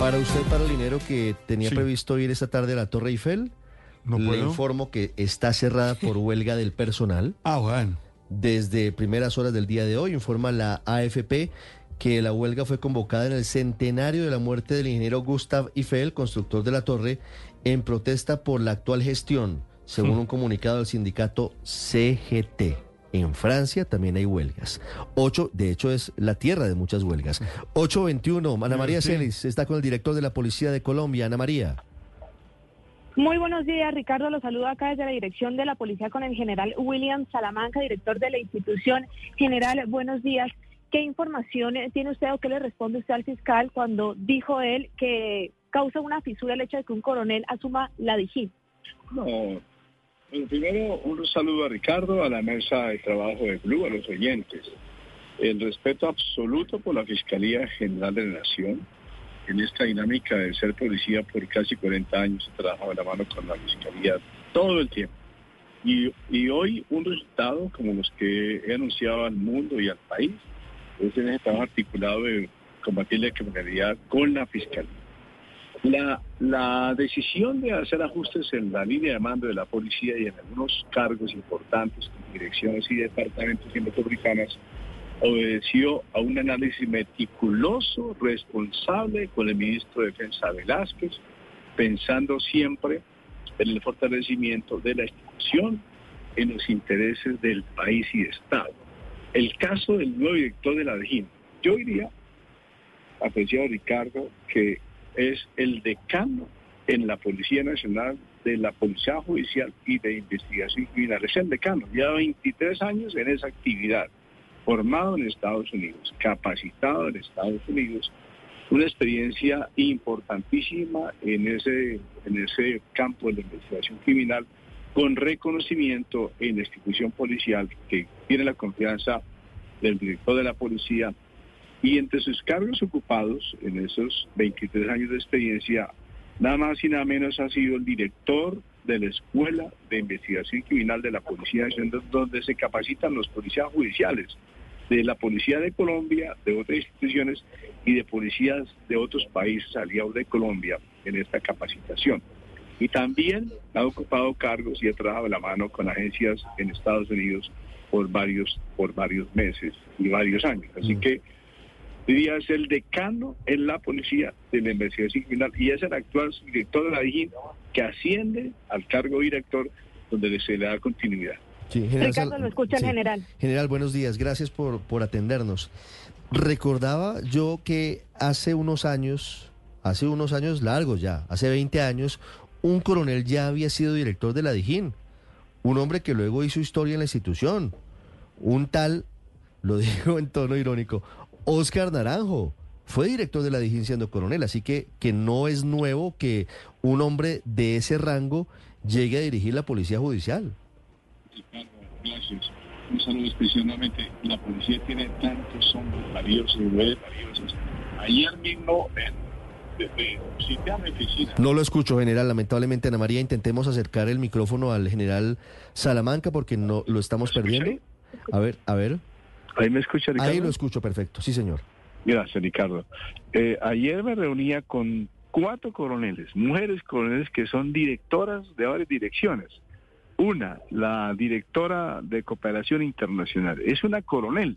Para usted, para el dinero que tenía Sí. previsto ir esta tarde a la Torre Eiffel, No le puedo. informo que está cerrada por huelga del personal. Ah, bueno. Desde primeras horas del día de hoy, informa la AFP que la huelga fue convocada en el centenario de la muerte del ingeniero Gustav Eiffel, constructor de la torre, en protesta por la actual gestión, según un comunicado del sindicato CGT. En Francia también hay huelgas. Ocho, de hecho, es la tierra de muchas huelgas. 821, Ana María Sí. Celis está con el director de la Policía de Colombia. Ana María. Muy buenos días, Ricardo. Los saludo acá desde la dirección de la policía con el general William Salamanca, director de la institución. General, buenos días. ¿Qué información tiene usted o qué le responde usted al fiscal cuando dijo él que causa una fisura el hecho de que un coronel asuma la DIGIN? No, bueno, primero un saludo a Ricardo, a la mesa de trabajo de Blue, a los oyentes. El respeto absoluto por la Fiscalía General de la Nación. En esta dinámica de ser policía por casi 40 años he trabajado de la mano con la Fiscalía todo el tiempo. Y, hoy un resultado como los que he anunciado al mundo y al país es en ese articulado de combatir la criminalidad con la Fiscalía. La, la decisión de hacer ajustes en la línea de mando de la policía y en algunos cargos importantes, direcciones y departamentos metropolitanas, obedeció a un análisis meticuloso, responsable con el ministro de Defensa Velázquez, pensando siempre en el fortalecimiento de la institución, en los intereses del país y Estado. El caso del nuevo director de la DGIN, yo diría, apreciado Ricardo, que es el decano en la Policía Nacional de la Policía Judicial y de Investigación Criminal. Es el decano, lleva 23 años en esa actividad, formado en Estados Unidos, capacitado en Estados Unidos, una experiencia importantísima en ese, en ese campo de la investigación criminal, con reconocimiento en la institución policial que tiene la confianza del director de la policía y entre sus cargos ocupados en esos 23 años de experiencia, nada más y nada menos ha sido el director de la Escuela de Investigación Criminal de la Policía Nacional, donde se capacitan los policías judiciales de la Policía de Colombia, de otras instituciones y de policías de otros países aliados de Colombia en esta capacitación. Y también ha ocupado cargos y ha trabajado de la mano con agencias en Estados Unidos por varios, por varios meses y varios años. Así Mm. que diría es el decano en la policía de la investigación criminal y es el actual director de la DIGIN que asciende al cargo director donde se le da continuidad. Sí, general Ricardo, lo escucha el sí. general. General, buenos días. Gracias por, por atendernos. Recordaba yo que hace unos años, hace unos años largos ya, hace 20 años, un coronel ya había sido director de la Dijín. Un hombre que luego hizo historia en la institución. Un tal, lo digo en tono irónico, Oscar Naranjo. Fue director de la Dijín siendo coronel, así que, que no es nuevo que un hombre de ese rango llegue a dirigir la policía judicial. Ricardo, gracias. Un saludo especialmente. La policía tiene tantos hombres valiosos y. Ayer mismo, en. No lo escucho, general. Lamentablemente, Ana María, intentemos acercar el micrófono al general Salamanca porque no lo estamos ¿Me escucha perdiendo. A ver, a ver. Ahí me escucha, Ricardo. Ahí lo escucho perfecto. Sí, señor. Gracias, Ricardo. Eh, ayer me reunía con cuatro coroneles, mujeres coroneles que son directoras de varias direcciones. Una, la directora de cooperación internacional, es una coronel.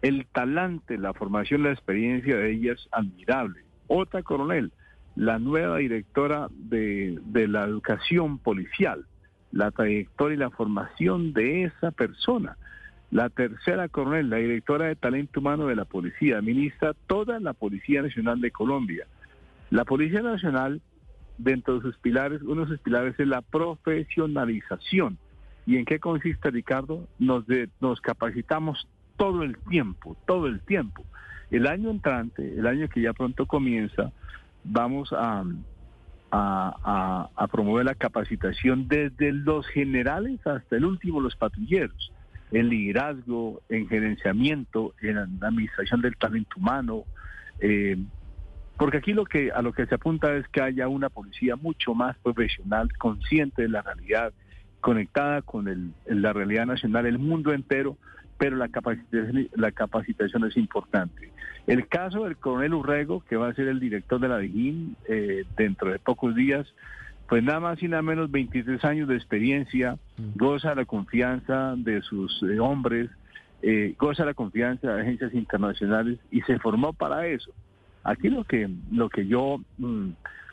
El talante, la formación, la experiencia de ella es admirable. Otra coronel, la nueva directora de, de la educación policial, la trayectoria y la formación de esa persona. La tercera coronel, la directora de talento humano de la policía, administra toda la Policía Nacional de Colombia. La Policía Nacional, dentro de sus pilares, uno de sus pilares es la profesionalización. ¿Y en qué consiste, Ricardo? Nos, de- nos capacitamos todo el tiempo, todo el tiempo. El año entrante, el año que ya pronto comienza, vamos a, a, promover la capacitación desde los generales hasta el último, los patrulleros, en liderazgo, en gerenciamiento, en administración del talento humano. Eh, porque aquí lo que a lo que se apunta es que haya una policía mucho más profesional, consciente de la realidad, conectada con el, la realidad nacional, el mundo entero, pero la capacitación, la capacitación es importante. El caso del coronel Urrego, que va a ser el director de la DIGIN eh, dentro de pocos días, pues nada más y nada menos 23 años de experiencia, mm. goza la confianza de sus eh, hombres, eh, goza la confianza de agencias internacionales y se formó para eso. Aquí lo que, lo que yo mm,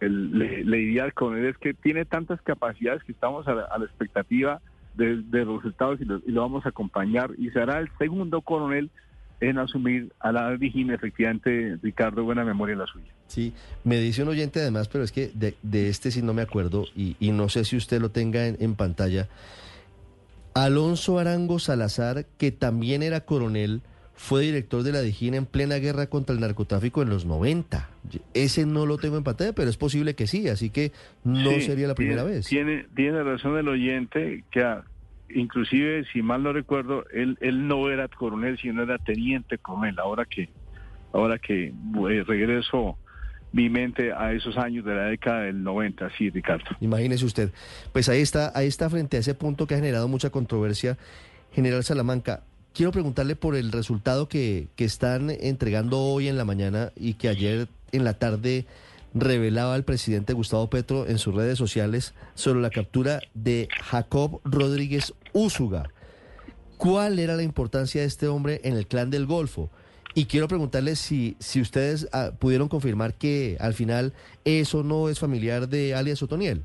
le, diría al coronel es que tiene tantas capacidades que estamos a la expectativa de, los estados y lo, vamos a acompañar y será el segundo coronel en asumir a la Vigina, efectivamente, Ricardo, buena memoria la suya. Sí, me dice un oyente además, pero es que de, este sí no me acuerdo y, no sé si usted lo tenga en, pantalla. Alonso Arango Salazar, que también era coronel, fue director de la Digina en plena guerra contra el narcotráfico en los 90. Ese no lo tengo en pantalla, pero es posible que sí, así que no sería la primera vez. Tiene, tiene razón el oyente que inclusive, si mal no recuerdo, él, él no era coronel, sino era teniente coronel. Ahora que, ahora que eh, regreso mi mente a esos años de la década del 90, sí, Ricardo. Imagínese usted. Pues ahí está, ahí está frente a ese punto que ha generado mucha controversia. General Salamanca, quiero preguntarle por el resultado que, que están entregando hoy en la mañana y que ayer en la tarde revelaba el presidente Gustavo Petro en sus redes sociales sobre la captura de Jacob Rodríguez Úsuga. ¿Cuál era la importancia de este hombre en el clan del Golfo? Y quiero preguntarle si, si ustedes ah, pudieron confirmar que al final eso no es familiar de alias Otoniel.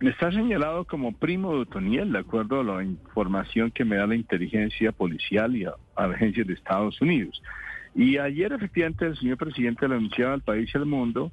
Está señalado como primo de Otoniel, de acuerdo a la información que me da la inteligencia policial y a, agencias de Estados Unidos. Y ayer efectivamente el señor presidente lo anunciaba al país y al mundo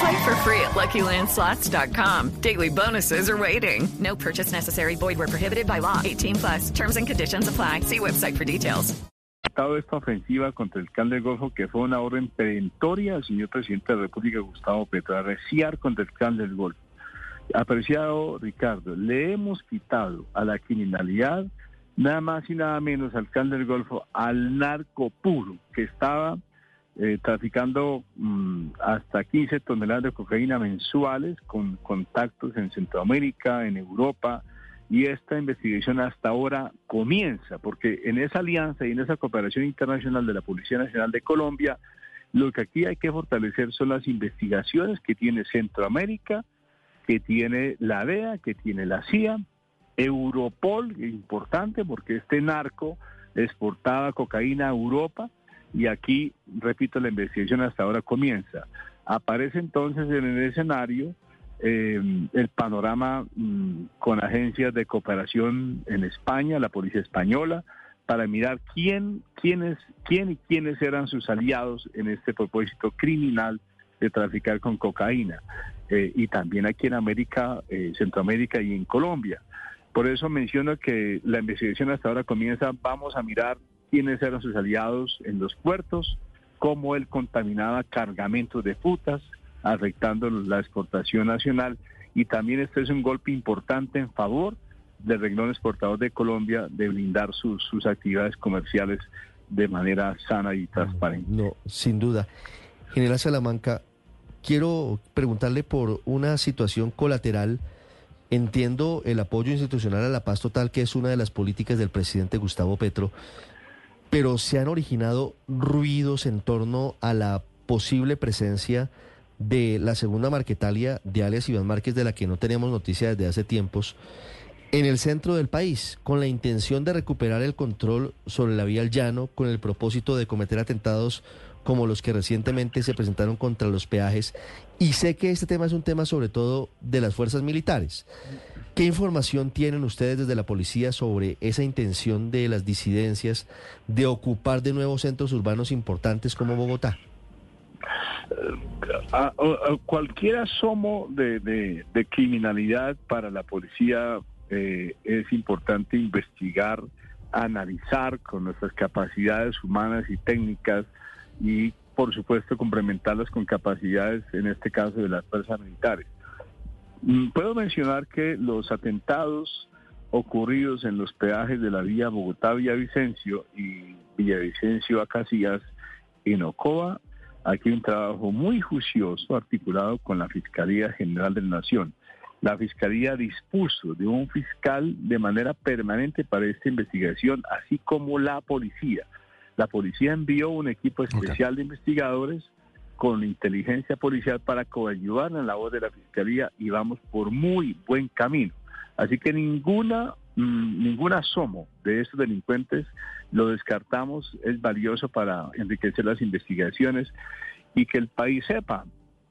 Play for free at LuckyLandSlots.com. Daily bonuses are waiting. No purchase necessary. Void were prohibited by law. 18 plus. Terms and conditions apply. See website for details. Esta ofensiva contra el Golfo, que fue una orden señor presidente de República, Gustavo Petro, contra el Golfo. Apreciado Ricardo, le hemos quitado a la criminalidad nada más y nada menos al Golfo, al narco puro, que estaba eh, traficando mm, hasta 15 toneladas de cocaína mensuales con contactos en Centroamérica, en Europa, y esta investigación hasta ahora comienza, porque en esa alianza y en esa cooperación internacional de la Policía Nacional de Colombia, lo que aquí hay que fortalecer son las investigaciones que tiene Centroamérica, que tiene la DEA, que tiene la CIA, Europol, importante porque este narco exportaba cocaína a Europa, y aquí, repito, la investigación hasta ahora comienza. Aparece entonces en el escenario eh, el panorama mm, con agencias de cooperación en España, la policía española, para mirar quién, quiénes, quién y quiénes eran sus aliados en este propósito criminal de traficar con cocaína. Eh, y también aquí en América, eh, Centroamérica y en Colombia. Por eso menciono que la investigación hasta ahora comienza, vamos a mirar quiénes eran sus aliados en los puertos, cómo él contaminaba cargamentos de putas, afectando la exportación nacional. Y también este es un golpe importante en favor del reglón exportador de Colombia de blindar sus, sus actividades comerciales de manera sana y transparente. No, sin duda. General Salamanca, quiero preguntarle por una situación colateral. Entiendo el apoyo institucional a la paz total, que es una de las políticas del presidente Gustavo Petro, pero se han originado ruidos en torno a la posible presencia de la segunda Marquetalia de alias Iván Márquez, de la que no tenemos noticia desde hace tiempos, en el centro del país, con la intención de recuperar el control sobre la vía al llano, con el propósito de cometer atentados como los que recientemente se presentaron contra los peajes. Y sé que este tema es un tema sobre todo de las fuerzas militares. ¿Qué información tienen ustedes desde la policía sobre esa intención de las disidencias de ocupar de nuevo centros urbanos importantes como Bogotá? A, a- a cualquier asomo de, de- de criminalidad para la policía eh, es importante investigar, analizar con nuestras capacidades humanas y técnicas y por supuesto complementarlas con capacidades, en este caso de las fuerzas militares. Mm, Puedo mencionar que los atentados ocurridos en los peajes de la vía Bogotá-Villavicencio y Villavicencio a Casillas en Ocoa Aquí un trabajo muy juicioso articulado con la Fiscalía General de la Nación. La Fiscalía dispuso de un fiscal de manera permanente para esta investigación, así como la policía. La policía envió un equipo especial de investigadores con inteligencia policial para coayudar en la labor de la Fiscalía y vamos por muy buen camino. Así que ninguna, mm, ningún asomo de estos delincuentes lo descartamos, es valioso para enriquecer las investigaciones y que el país sepa,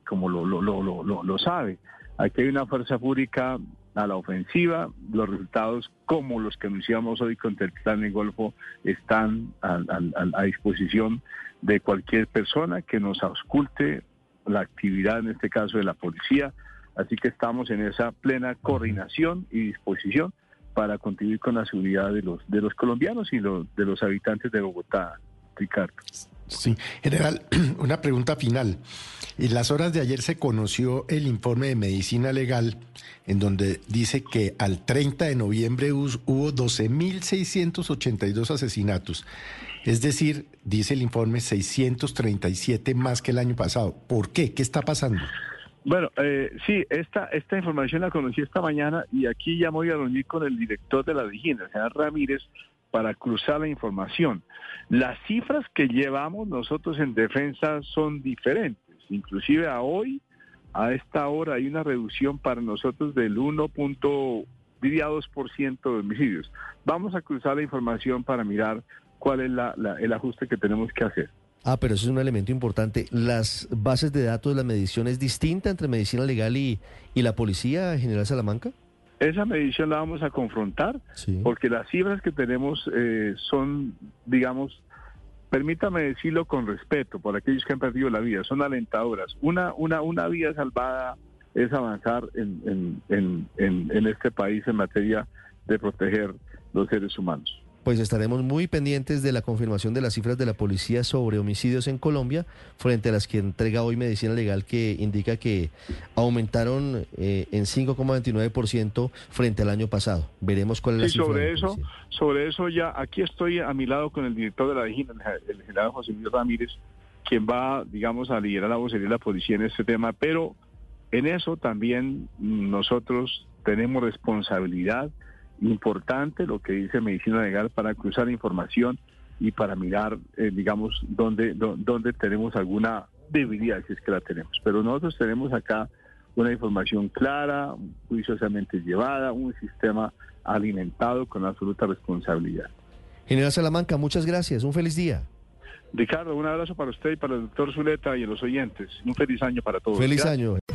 como lo, lo, lo, lo- lo sabe, aquí hay una fuerza pública a la ofensiva, los resultados como los que anunciamos hoy contra el plan de Golfo están a- a- a disposición de cualquier persona que nos ausculte la actividad, en este caso de la policía, así que estamos en esa plena coordinación y disposición para contribuir con la seguridad de los de los colombianos y los de los habitantes de Bogotá, Ricardo. Sí, general, una pregunta final. En las horas de ayer se conoció el informe de medicina legal en donde dice que al 30 de noviembre hubo 12.682 asesinatos. Es decir, dice el informe 637 más que el año pasado. ¿Por qué? ¿Qué está pasando? Bueno, eh, sí, esta, esta información la conocí esta mañana y aquí ya me voy a reunir con el director de la Vigina, el señor Ramírez, para cruzar la información. Las cifras que llevamos nosotros en defensa son diferentes. Inclusive a hoy, a esta hora, hay una reducción para nosotros del 1. diría 2% de homicidios. Vamos a cruzar la información para mirar cuál es la- el ajuste que tenemos que hacer. Ah, pero eso es un elemento importante. ¿Las bases de datos la medición es distinta entre medicina legal y, y la policía, General Salamanca? Esa medición la vamos a confrontar Sí. porque las cifras que tenemos eh, son, digamos, permítame decirlo con respeto por aquellos que han perdido la vida, son alentadoras. Una, una, una vida salvada es avanzar en, en, en este país en materia de proteger los seres humanos. Pues estaremos muy pendientes de la confirmación de las cifras de la policía sobre homicidios en Colombia, frente a las que entrega hoy Medicina Legal, que indica que aumentaron eh, en 5,29% frente al año pasado. Veremos cuál es la Sí, cifra. sobre eso, sobre eso ya, aquí estoy a mi lado con el director de la Vigina, el general José Luis Ramírez, quien va, digamos, a liderar la vocería de la policía en este tema, pero en eso también nosotros tenemos responsabilidad importante, lo que dice Medicina Legal, para cruzar información y para mirar, eh, digamos, dónde, dó- dónde tenemos alguna debilidad, si es que la tenemos. Pero nosotros tenemos acá una información clara, juiciosamente llevada, un sistema alimentado con absoluta responsabilidad. General Salamanca, muchas gracias. Un feliz día. Ricardo, un abrazo para usted y para el doctor Zuleta y a los oyentes. Un feliz año para todos. Feliz Gracias. año.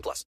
18 plus.